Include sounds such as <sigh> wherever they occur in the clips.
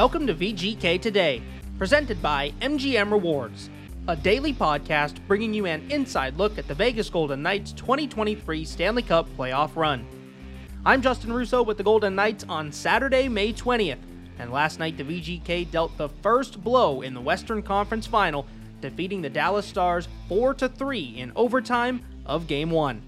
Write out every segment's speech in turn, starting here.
Welcome to VGK Today, presented by MGM Rewards, a daily podcast bringing you an inside look at the Vegas Golden Knights 2023 Stanley Cup playoff run. I'm Justin Russo with the Golden Knights on Saturday, May 20th, and last night the VGK dealt the first blow in the Western Conference Final, defeating the Dallas Stars 4 3 in overtime of Game 1.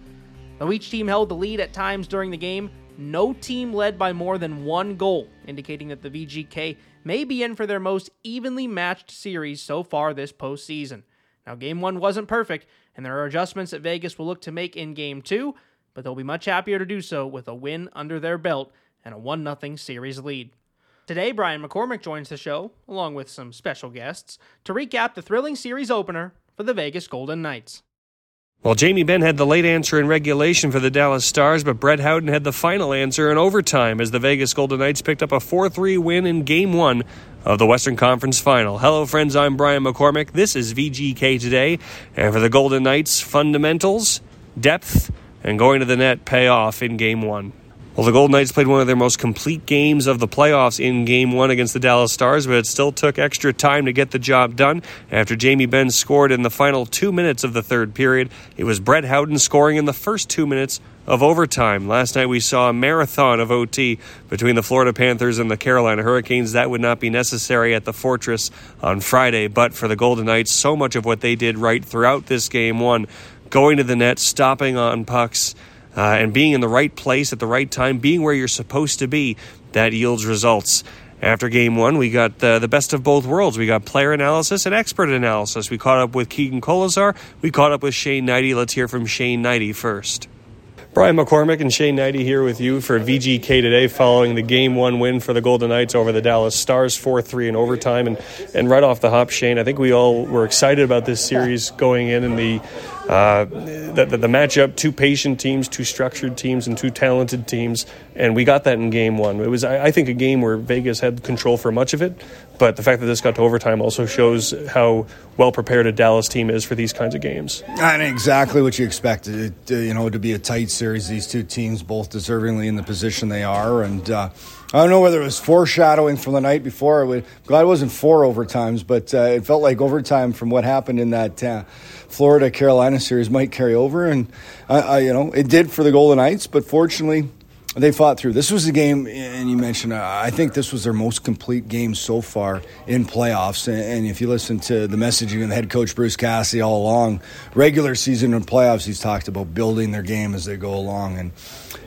Though each team held the lead at times during the game, no team led by more than one goal, indicating that the VGK may be in for their most evenly matched series so far this postseason. Now, game one wasn't perfect, and there are adjustments that Vegas will look to make in game two, but they'll be much happier to do so with a win under their belt and a 1 0 series lead. Today, Brian McCormack joins the show, along with some special guests, to recap the thrilling series opener for the Vegas Golden Knights. Well, Jamie Benn had the late answer in regulation for the Dallas Stars, but Brett Howden had the final answer in overtime as the Vegas Golden Knights picked up a 4 3 win in Game 1 of the Western Conference Final. Hello, friends. I'm Brian McCormack. This is VGK Today. And for the Golden Knights, fundamentals, depth, and going to the net pay off in Game 1. Well, the Golden Knights played one of their most complete games of the playoffs in Game 1 against the Dallas Stars, but it still took extra time to get the job done. After Jamie Benn scored in the final two minutes of the third period, it was Brett Howden scoring in the first two minutes of overtime. Last night we saw a marathon of OT between the Florida Panthers and the Carolina Hurricanes. That would not be necessary at the Fortress on Friday, but for the Golden Knights, so much of what they did right throughout this game one, going to the net, stopping on pucks, uh, and being in the right place at the right time, being where you're supposed to be, that yields results. After game one, we got uh, the best of both worlds. We got player analysis and expert analysis. We caught up with Keegan Kolesar. We caught up with Shane Hnidy. Let's hear from Shane Hnidy first. Brian McCormack and Shane Hnidy here with you for VGK today, following the Game One win for the Golden Knights over the Dallas Stars, four three in overtime, and and right off the hop, Shane, I think we all were excited about this series going in, and the uh, the, the, matchup, two patient teams, two structured teams, and two talented teams, and we got that in Game One. It was, I, I think, a game where Vegas had control for much of it, but the fact that this got to overtime also shows how well prepared a Dallas team is for these kinds of games. And exactly what you expected, it, uh, you know, to be a tight series. These two teams both deservingly in the position they are, and uh, I don't know whether it was foreshadowing from the night before. I'm glad it wasn't four overtimes, but uh, it felt like overtime from what happened in that uh, Florida Carolina series might carry over, and I, you know, it did for the Golden Knights, but fortunately they fought through. This was a game, and you mentioned, uh, I think this was their most complete game so far in playoffs. And, and, if you listen to the messaging of the head coach Bruce Cassidy all along, regular season and playoffs, he's talked about building their game as they go along. And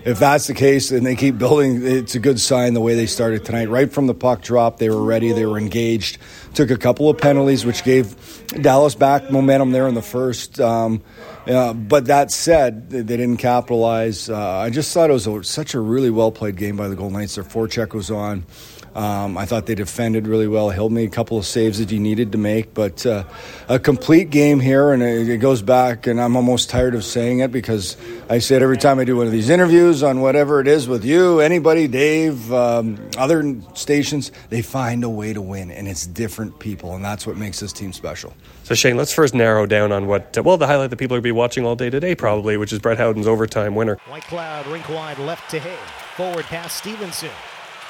if that's the case, and they keep building, it's a good sign the way they started tonight. Right from the puck drop, they were ready, they were engaged. Took a couple of penalties, which gave Dallas back momentum there in the first. Um, yeah, but that said, they didn't capitalize. Uh, I just thought it was a, such a really well played game by the Golden Knights. Their forecheck was on. Um, I thought they defended really well. Hill made a couple of saves that he needed to make, but uh, a complete game here, and it, goes back. And I'm almost tired of saying it because I say it every time I do one of these interviews on whatever it is with you, anybody, Dave, um, other stations. They find a way to win, and it's different people, and that's what makes this team special. So Shane, let's first narrow down on what uh, well the highlight that people will be watching all day today probably, which is Brett Howden's overtime winner. Whitecloud rink wide left to Hay, forward pass Stephenson.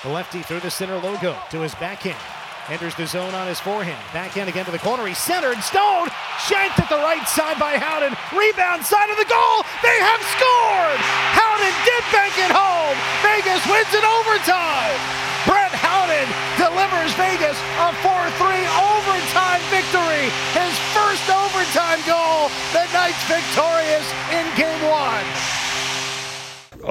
The lefty through the center logo to his backhand. Enters the zone on his forehand. Backhand again to the corner. He's centered. Stone shanked at the right side by Howden. Rebound side of the goal. They have scored. Howden did bank it home. Vegas wins in overtime. Brett Howden delivers Vegas a 4-3 overtime victory. His first overtime goal. The Knights victorious in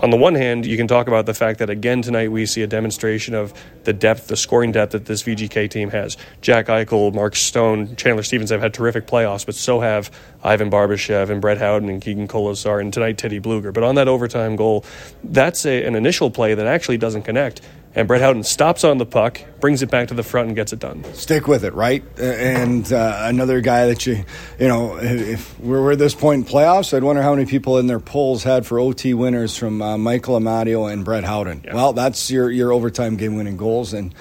on the one hand, you can talk about the fact that again tonight we see a demonstration of the depth, the scoring depth that this VGK team has. Jack Eichel, Mark Stone, Chandler Stephenson have had terrific playoffs, but so have Ivan Barbashev and Brett Howden and Keegan Kolesar and tonight Teddy Blueger. But on that overtime goal, that's a, an initial play that actually doesn't connect and Brett Howden stops on the puck, brings it back to the front, and gets it done. Stick with it, right? And uh, another guy that you, you know, if we're at this point in playoffs, I'd wonder how many people in their polls had for OT winners from uh, Michael Amadio and Brett Howden. Yeah. Well, that's your your overtime game winning goals, and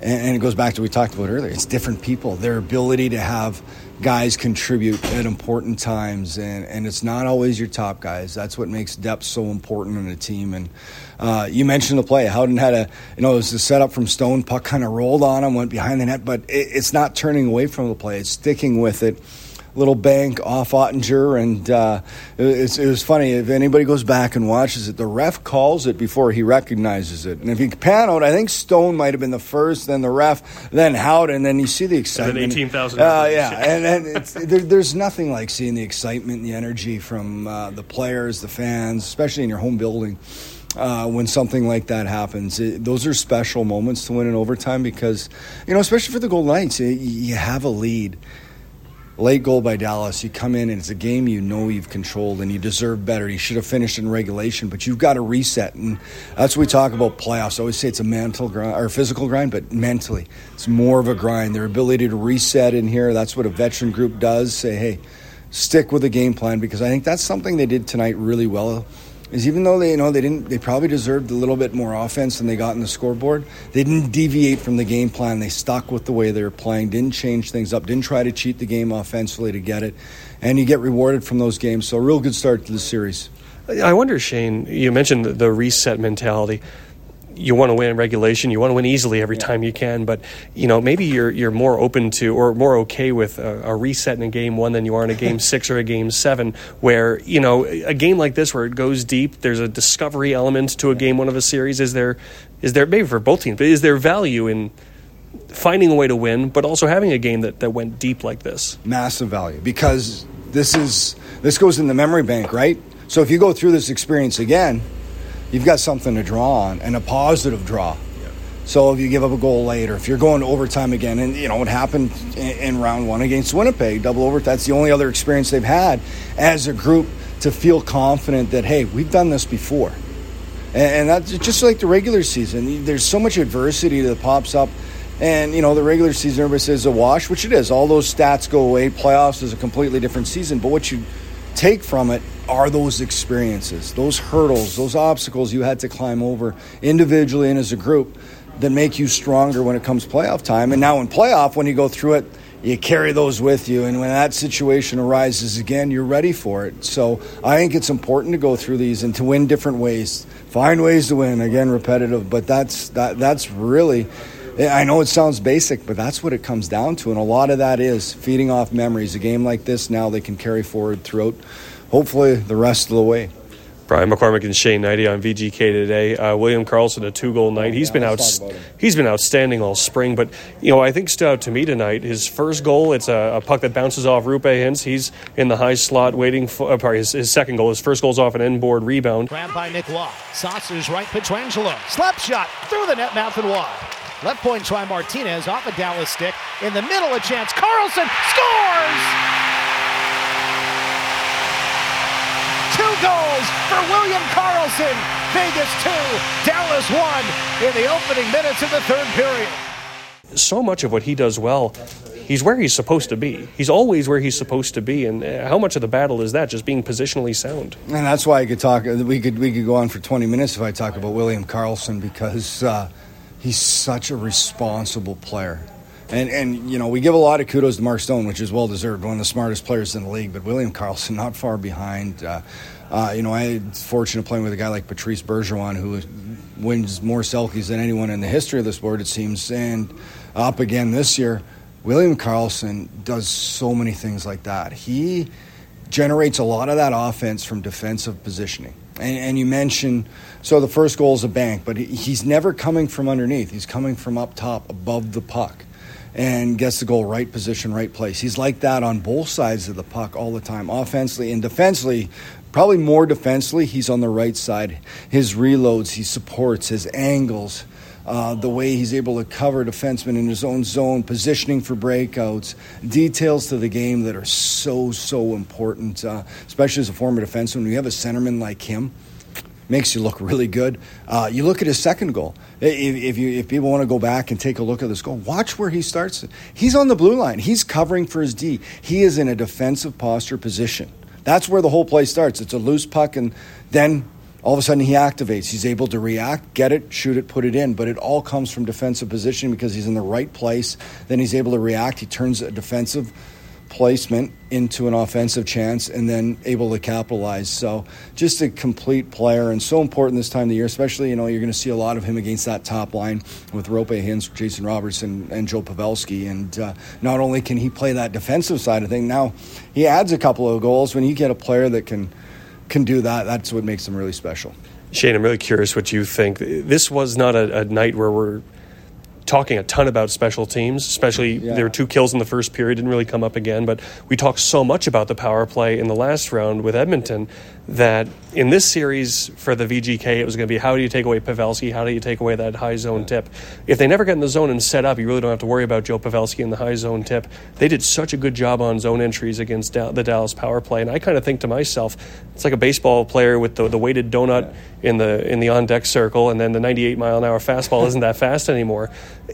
and it goes back to what we talked about earlier. It's different people, their ability to have guys contribute at important times, and, and it's not always your top guys. That's what makes depth so important in a team. And uh, you mentioned the play. Howden had a, you know, it was the setup from Stone. Puck kind of rolled on him, went behind the net, but it, it's not turning away from the play. It's sticking with it little bank off Oettinger, and uh, it, it, was funny. If anybody goes back and watches it, the ref calls it before he recognizes it. And if you pan out, I think Stone might have been the first, then the ref, then Howden, and then you see the excitement. And then 18,000. Uh, yeah, and, and there, there's nothing like seeing the excitement and the energy from uh, the players, the fans, especially in your home building. Uh, when something like that happens. It, those are special moments to win in overtime because, you know, especially for the Golden Knights, it, you have a lead late goal by Dallas. You come in and it's a game you know you've controlled and you deserve better. You should have finished in regulation, but you've got to reset. And that's what we talk about playoffs. I always say it's a mental grind or physical grind, but mentally, it's more of a grind. Their ability to reset in here, that's what a veteran group does. Say, hey, stick with the game plan because I think that's something they did tonight really well is even though they you know they didn't they probably deserved a little bit more offense than they got in the scoreboard they didn't deviate from the game plan. They stuck with the way they were playing didn't change things up didn't try to cheat the game offensively to get it. And you get rewarded from those games. So a real good start to the series. I wonder, Shane. You mentioned the reset mentality you want to win in regulation. You want to win easily every time you can, but you know maybe you're you're more open to or more okay with a, a reset in a game one than you are in a game <laughs> six or a game seven, where you know a game like this where it goes deep. There's a discovery element to a game one of a series. Is there is there maybe for both teams, but is there value in finding a way to win, but also having a game that, that went deep like this? Massive value because this is this goes in the memory bank, right? So if you go through this experience again you've got something to draw on and a positive draw. So if you give up a goal late, or if you're going to overtime again, and you know what happened in, in, round one against Winnipeg, double over. That's the only other experience they've had as a group to feel confident that hey, we've done this before, and, and that's just like the regular season. There's so much adversity that pops up, and you know the regular season everybody says a wash, which it is. All those stats go away. Playoffs is a completely different season, but what you take from it are those experiences, those hurdles, those obstacles you had to climb over individually and as a group that make you stronger when it comes playoff time. And now in playoff, when you go through it, you carry those with you. And when that situation arises again, you're ready for it. So I think it's important to go through these and to win different ways. Find ways to win. Again, repetitive, but that's that that's really I know it sounds basic, but that's what it comes down to. And a lot of that is feeding off memories. A game like this now they can carry forward throughout hopefully the rest of the way. Brian McCormack and Shane Hnidy on VGK today. Uh, William Karlsson a two goal night. He's been out. He's been outstanding all spring. But you know, I think stood out to me tonight. His first goal. It's a, a puck that bounces off Roope Hintz. He's in the high slot waiting for. Uh, his, his, second goal. His first goal's off an end board rebound. Grabbed by Nick Law. Saucers right. Pietrangelo slap shot through the net mouth and wide. Left point try Martinez off a Dallas stick. In the middle, a chance. Karlsson scores. Two goals for William Karlsson. Vegas 2, Dallas 1 in the opening minutes of the third period. So much of what he does well, he's where he's supposed to be. He's always where he's supposed to be. And uh, how much of the battle is that? Just being positionally sound. And that's why I could talk. We could we could go on for 20 minutes if I talk about William Karlsson because uh, he's such a responsible player. And and you know we give a lot of kudos to Mark Stone, which is well deserved, one of the smartest players in the league. But William Karlsson, not far behind. Uh, uh, you know, I had fortune of playing with a guy like Patrice Bergeron, who wins more Selkes than anyone in the history of the sport, it seems. And up again this year, William Karlsson does so many things like that. He generates a lot of that offense from defensive positioning. And, and you mentioned, so the first goal is a bank, but he's never coming from underneath. He's coming from up top, above the puck and gets the goal right position, right place. He's like that on both sides of the puck all the time, offensively and defensively. Probably more defensively, he's on the right side. His reloads, he supports, his angles, uh, the way he's able to cover defensemen in his own zone, positioning for breakouts, details to the game that are so, so important, uh, especially as a former defenseman. When you have a centerman like him, makes you look really good. Uh, you look at his second goal. If, if, you, if people want to go back and take a look at this goal, watch where he starts. He's on the blue line. He's covering for his D. He is in a defensive posture position. That's where the whole play starts. It's a loose puck, and then all of a sudden he activates. He's able to react, get it, shoot it, put it in. But it all comes from defensive positioning because he's in the right place. Then he's able to react. He turns a defensive placement into an offensive chance and then able to capitalize. So just a complete player and so important this time of the year, especially, you know, you're going to see a lot of him against that top line with Roope Hintz, Jason Robertson, and Joe Pavelski. And uh, not only can he play that defensive side of thing, now he adds a couple of goals. When you get a player that can can do that, that's what makes them really special. Shane, I'm really curious what you think. This was not a, a night where we're talking a ton about special teams, especially yeah. there were two kills in the first period, didn't really come up again. But we talked so much about the power play in the last round with Edmonton that in this series for the VGK, it was going to be how do you take away Pavelski? How do you take away that high zone tip? If they never get in the zone and set up, you really don't have to worry about Joe Pavelski and the high zone tip. They did such a good job on zone entries against the Dallas power play, and I kind of think to myself, it's like a baseball player with the, the weighted donut in the in the on deck circle, and then the 98 mile an hour fastball isn't that fast anymore.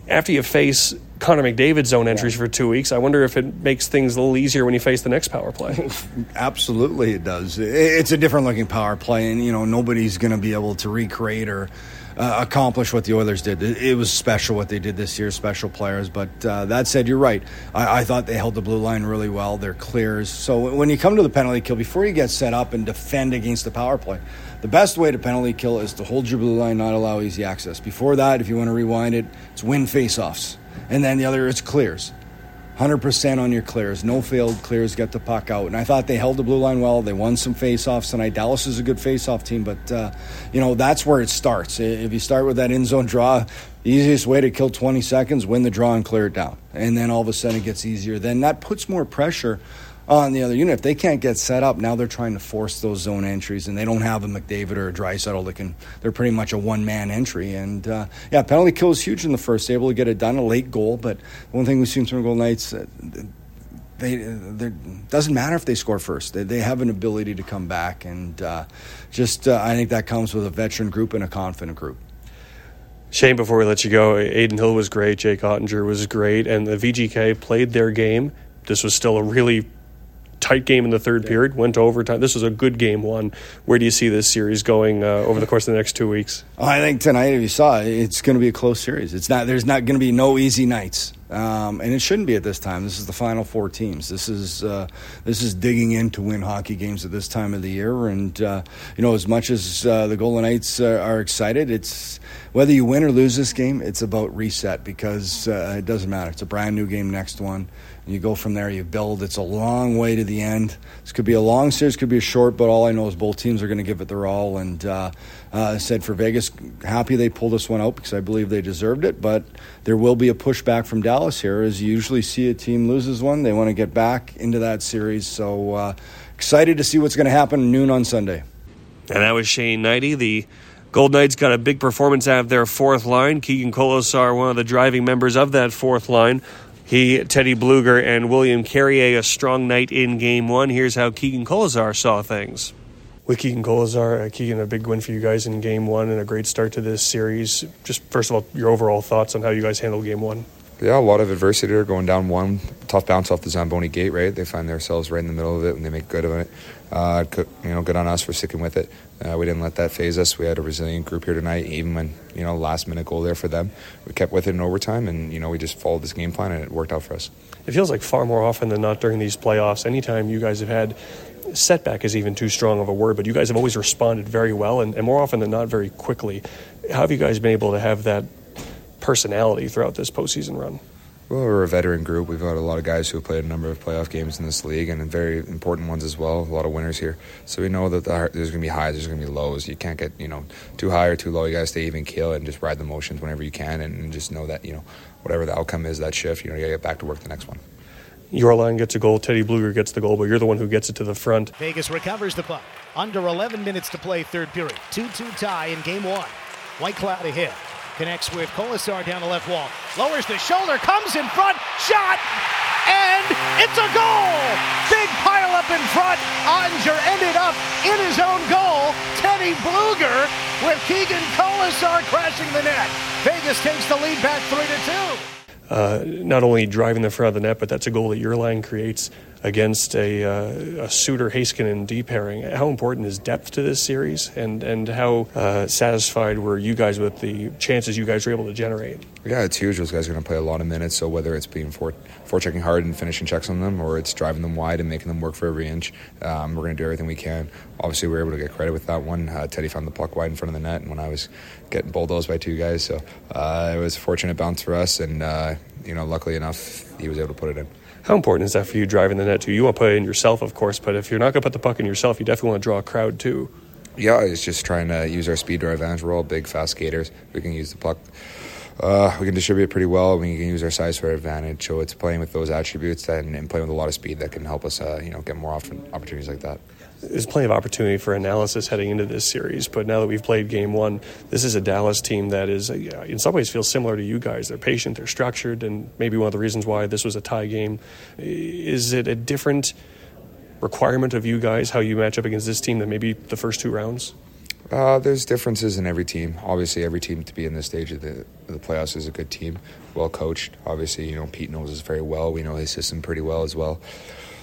After you face Connor McDavid's zone entries for two weeks. I wonder if it makes things a little easier when you face the next power play. <laughs> Absolutely, it does. It's a different looking power play, and you know nobody's going to be able to recreate or uh, accomplish what the Oilers did. It, it, was special what they did this year, special players. But uh, that said, you're right. I, I, thought they held the blue line really well. They're clears. So when you come to the penalty kill, before you get set up and defend against the power play, the best way to penalty kill is to hold your blue line, not allow easy access. Before that, if you want to rewind it, it's win face-offs and then the other is clears. 100% on your clears. No failed clears, get the puck out. And I thought they held the blue line well. They won some faceoffs tonight. Dallas is a good faceoff team, but, uh, you know, that's where it starts. If you start with that in zone draw, easiest way to kill 20 seconds, win the draw and clear it down. And then all of a sudden it gets easier. Then that puts more pressure on the other unit. If they can't get set up, now they're trying to force those zone entries, and they don't have a McDavid or a Draisaitl that can. They're pretty much a one man entry, and uh, yeah, penalty kill is huge in the first. Able to get it done, a late goal, but one thing we've seen from the Golden Knights. Uh, they, doesn't matter if they score first. They, they have an ability to come back, and uh, just uh, I think that comes with a veteran group and a confident group. Shane, before we let you go, Adin Hill was great. Jake Oettinger was great, and the VGK played their game. This was still a really tight game in the third yeah. period, went to overtime. This was a good game one. Where do you see this series going uh, over the course of the next two weeks? I think tonight, if you saw it, it's going to be a close series. It's not. There's not going to be no easy nights, um, and it shouldn't be at this time. This is the final four teams. This is uh, this is digging in to win hockey games at this time of the year. And uh, you know, as much as uh, the Golden Knights uh, are excited, it's whether you win or lose this game, it's about reset because uh, it doesn't matter. It's a brand new game. Next one you go from there, you build. It's a long way to the end. This could be a long series, could be a short, but all I know is both teams are going to give it their all. And uh, uh, said for Vegas, happy they pulled this one out because I believe they deserved it. But there will be a pushback from Dallas here, as you usually see a team loses one. They want to get back into that series. So uh, excited to see what's going to happen noon on Sunday. And that was Shane Hnidy, the Gold Knights got a big performance out of their fourth line. Keegan Kolesar, one of the driving members of that fourth line, he, Teddy Blueger, and William Carrier a strong night in game one. Here's how Keegan Kolesar saw things. With Keegan Kolesar, uh, Keegan, a big win for you guys in game one and a great start to this series. Just first of all, your overall thoughts on how you guys handled game one. Yeah, a lot of adversity there going down one. Tough bounce off the Zamboni gate, right? They find themselves right in the middle of it and they make good of it. Uh, you know, good on us for sticking with it. Uh, we didn't let that phase us. We had a resilient group here tonight, even when you know last minute goal there for them. We kept with it in overtime, and you know we just followed this game plan, and it worked out for us. It feels like far more often than not during these playoffs. Anytime you guys have had setback is even too strong of a word, but you guys have always responded very well, and, and more often than not, very quickly. How have you guys been able to have that personality throughout this postseason run? Well, we're a veteran group. We've got a lot of guys who have played a number of playoff games in this league and very important ones as well. A lot of winners here. So we know that there's going to be highs, there's going to be lows. You can't get, you know, too high or too low. You got to stay even keel and just ride the motions whenever you can and, and just know that, you know, whatever the outcome is that shift, you know, you got to get back to work the next one. Your line gets a goal, Teddy Blueger gets the goal, but you're the one who gets it to the front. Vegas recovers the puck. Under 11 minutes to play, third period. 2 2 tie in game one. Whitecloud ahead. Connects with Kolesar down the left wall. Lowers the shoulder, comes in front, shot, and it's a goal! Big pile up in front. Oettinger ended up in his own goal. Teddy Blueger with Keegan Kolesar crashing the net. Vegas takes the lead back 3 to 2. Uh, not only driving the front of the net, but that's a goal that your line creates. Against a, uh, a Suter Heiskanen D pairing. How important is depth to this series, and and how uh, satisfied were you guys with the chances you guys were able to generate? Yeah, it's huge. Those guys are going to play a lot of minutes. So whether it's being for checking hard and finishing checks on them, or it's driving them wide and making them work for every inch, um, we're going to do everything we can. Obviously, we were able to get credit with that one. Uh, Teddy found the puck wide in front of the net, and when I was getting bulldozed by two guys, so uh, it was a fortunate bounce for us. And uh, you know, luckily enough, he was able to put it in. How important is that for you driving the net too? You want to put it in yourself, of course, but if you're not going to put the puck in yourself, you definitely want to draw a crowd too. Yeah, it's just trying to use our speed to our advantage. We're all big, fast skaters. We can use the puck. Uh, we can distribute it pretty well. We can use our size for our advantage. So it's playing with those attributes and, and playing with a lot of speed that can help us, uh, you know, get more often opportunities like that there's plenty of opportunity for analysis heading into this series. But now that we've played game one, this is a Dallas team that is, uh, in some ways, feels similar to you guys. They're patient, they're structured, and maybe one of the reasons why this was a tie game. Is it a different requirement of you guys how you match up against this team than maybe the first two rounds? Uh, there's differences in every team. Obviously, every team to be in this stage of the, the playoffs is a good team, well coached. Obviously, you know Pete knows us very well. We know his system pretty well as well.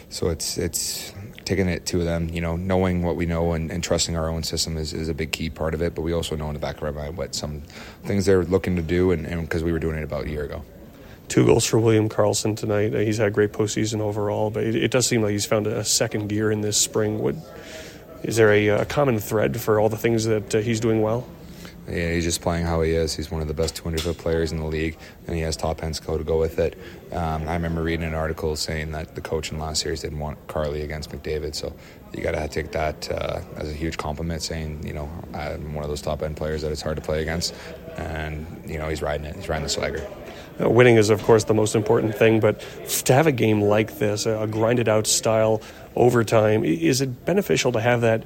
So it's it's taking it to them, you know, knowing what we know and, and trusting our own system is, is a big key part of it. But we also know in the back of our mind what some things they're looking to do, and because we were doing it about a year ago. Two goals for William Karlsson tonight. He's had a great postseason overall, but it, it does seem like he's found a second gear in this spring. What is there a, a common thread for all the things that uh, he's doing well? Yeah, he's just playing how he is. He's one of the best 200 foot players in the league, and he has top end skill to go with it. Um, I remember reading an article saying that the coach in last series didn't want Carly against McDavid, so you got to take that uh, as a huge compliment, saying, you know, I'm one of those top end players that it's hard to play against, and, you know, he's riding it. He's riding the swagger. Uh, winning is, of course, the most important thing, but to have a game like this, a grinded out style overtime, is it beneficial to have that?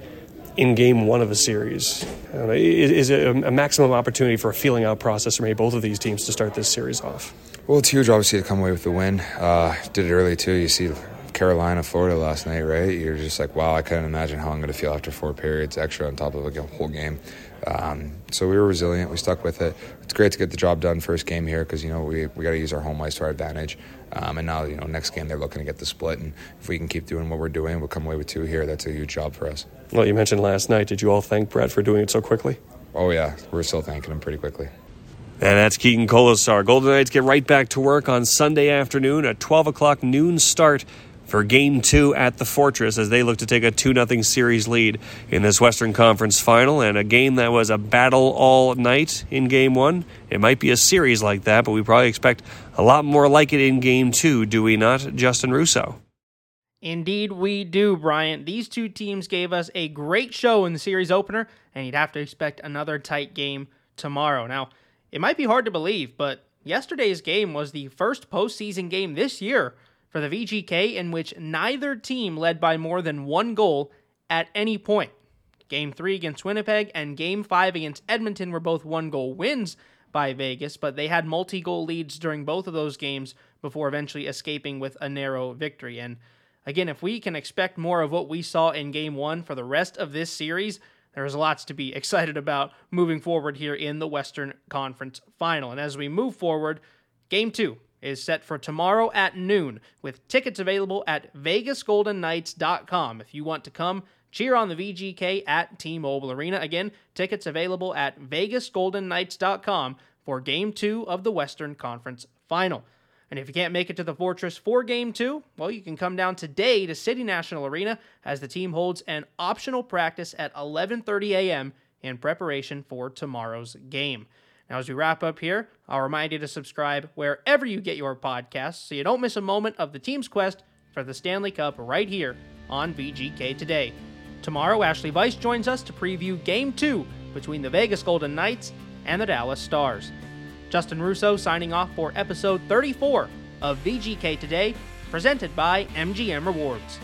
In game one of a series? Know, is, it a maximum opportunity for a feeling out process for maybe both of these teams to start this series off? Well, it's huge, obviously, to come away with the win. Uh, did it early, too. You see Carolina, Florida last night, right? You're just like, wow, I couldn't imagine how I'm going to feel after four periods extra on top of a whole game. Um, so we were resilient. We stuck with it. It's great to get the job done first game here because you know we we got to use our home ice to our advantage. Um, and now you know next game they're looking to get the split, and if we can keep doing what we're doing, we'll come away with two here. That's a huge job for us. Well, you mentioned last night. Did you all thank Brett for doing it so quickly? Oh yeah, we're still thanking him pretty quickly. And that's Keegan Kolesar. Golden Knights get right back to work on Sunday afternoon at 12 o'clock noon start for game two at the Fortress as they look to take a 2 0 series lead in this Western Conference final. And a game that was a battle all night in game one. It might be a series like that, but we probably expect a lot more like it in game two, do we not, Justin Russo? Indeed, we do, Bryant. These two teams gave us a great show in the series opener, and you'd have to expect another tight game tomorrow. Now, it might be hard to believe, but yesterday's game was the first postseason game this year for the VGK in which neither team led by more than one goal at any point. Game 3 against Winnipeg and Game 5 against Edmonton were both one goal wins by Vegas, but they had multi goal leads during both of those games before eventually escaping with a narrow victory. And again, if we can expect more of what we saw in Game 1 for the rest of this series, there's lots to be <laughs> excited about moving forward here in the Western Conference Final. And as we move forward, Game 2 is set for tomorrow at noon, with tickets available at vegasgoldenknights.com. If you want to come, cheer on the VGK at T-Mobile Arena. Again, tickets available at vegasgoldenknights.com for Game 2 of the Western Conference Final. And if you can't make it to the Fortress for Game 2, well, you can come down today to City National Arena as the team holds an optional practice at 11:30 a.m. in preparation for tomorrow's game. Now, as we wrap up here, I'll remind you to subscribe wherever you get your podcasts so you don't miss a moment of the team's quest for the Stanley Cup right here on VGK Today. Tomorrow, Ashley Weiss joins us to preview Game 2 between the Vegas Golden Knights and the Dallas Stars. Justin Russo signing off for episode 34 of VGK Today, presented by MGM Rewards.